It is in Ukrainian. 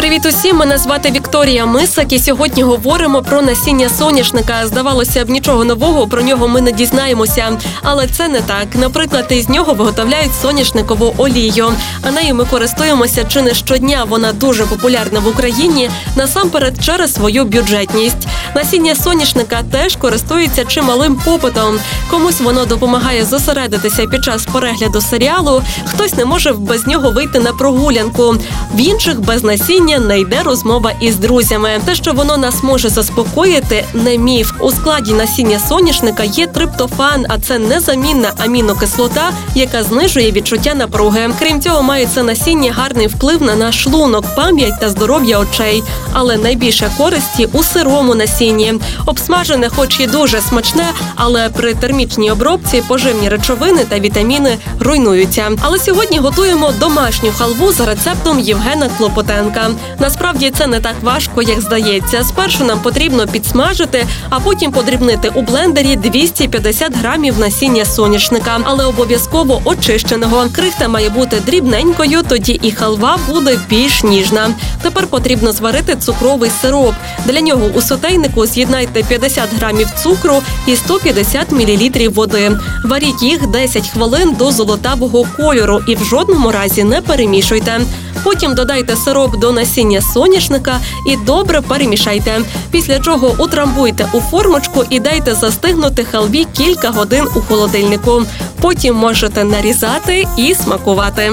Привіт усім! Мене звати Вікторія Мисак. І сьогодні говоримо про насіння соняшника. Здавалося б, нічого нового про нього ми не дізнаємося, але це не так. Наприклад, із нього виготовляють соняшникову олію. А нею ми користуємося чи не щодня. Вона дуже популярна в Україні насамперед через свою бюджетність. Насіння соняшника теж користується чималим попитом. Комусь воно допомагає зосередитися під час перегляду серіалу. Хтось не може без нього вийти на прогулянку. В інших без насіння не йде розмова із друзями. Те, що воно нас може заспокоїти, не міф. У складі насіння соняшника є триптофан, а це незамінна амінокислота, яка знижує відчуття напруги. Крім цього, має це насіння гарний вплив на наш шлунок, пам'ять та здоров'я очей. Але найбільше користі у сирому насінні. Обсмажене, хоч і дуже смачне, але при термічній обробці поживні речовини та вітаміни руйнуються. Але сьогодні готуємо домашню халву за рецептом Євгена Клопотенка. Насправді це не так важко, як здається. Спершу нам потрібно підсмажити, а потім подрібнити у блендері 250 грамів насіння соняшника, але обов'язково очищеного. Крихта має бути дрібненькою, тоді і халва буде більш ніжна. Тепер потрібно зварити цукровий сироп. Для нього у сотейнику з'єднайте 50 грамів цукру і 150 мл води. Варіть їх 10 хвилин до золотавого кольору і в жодному разі не перемішуйте. Потім додайте сироп до насіння соняшника і добре перемішайте. Після чого утрамбуйте у формочку і дайте застигнути халві кілька годин у холодильнику. Потім можете нарізати і смакувати.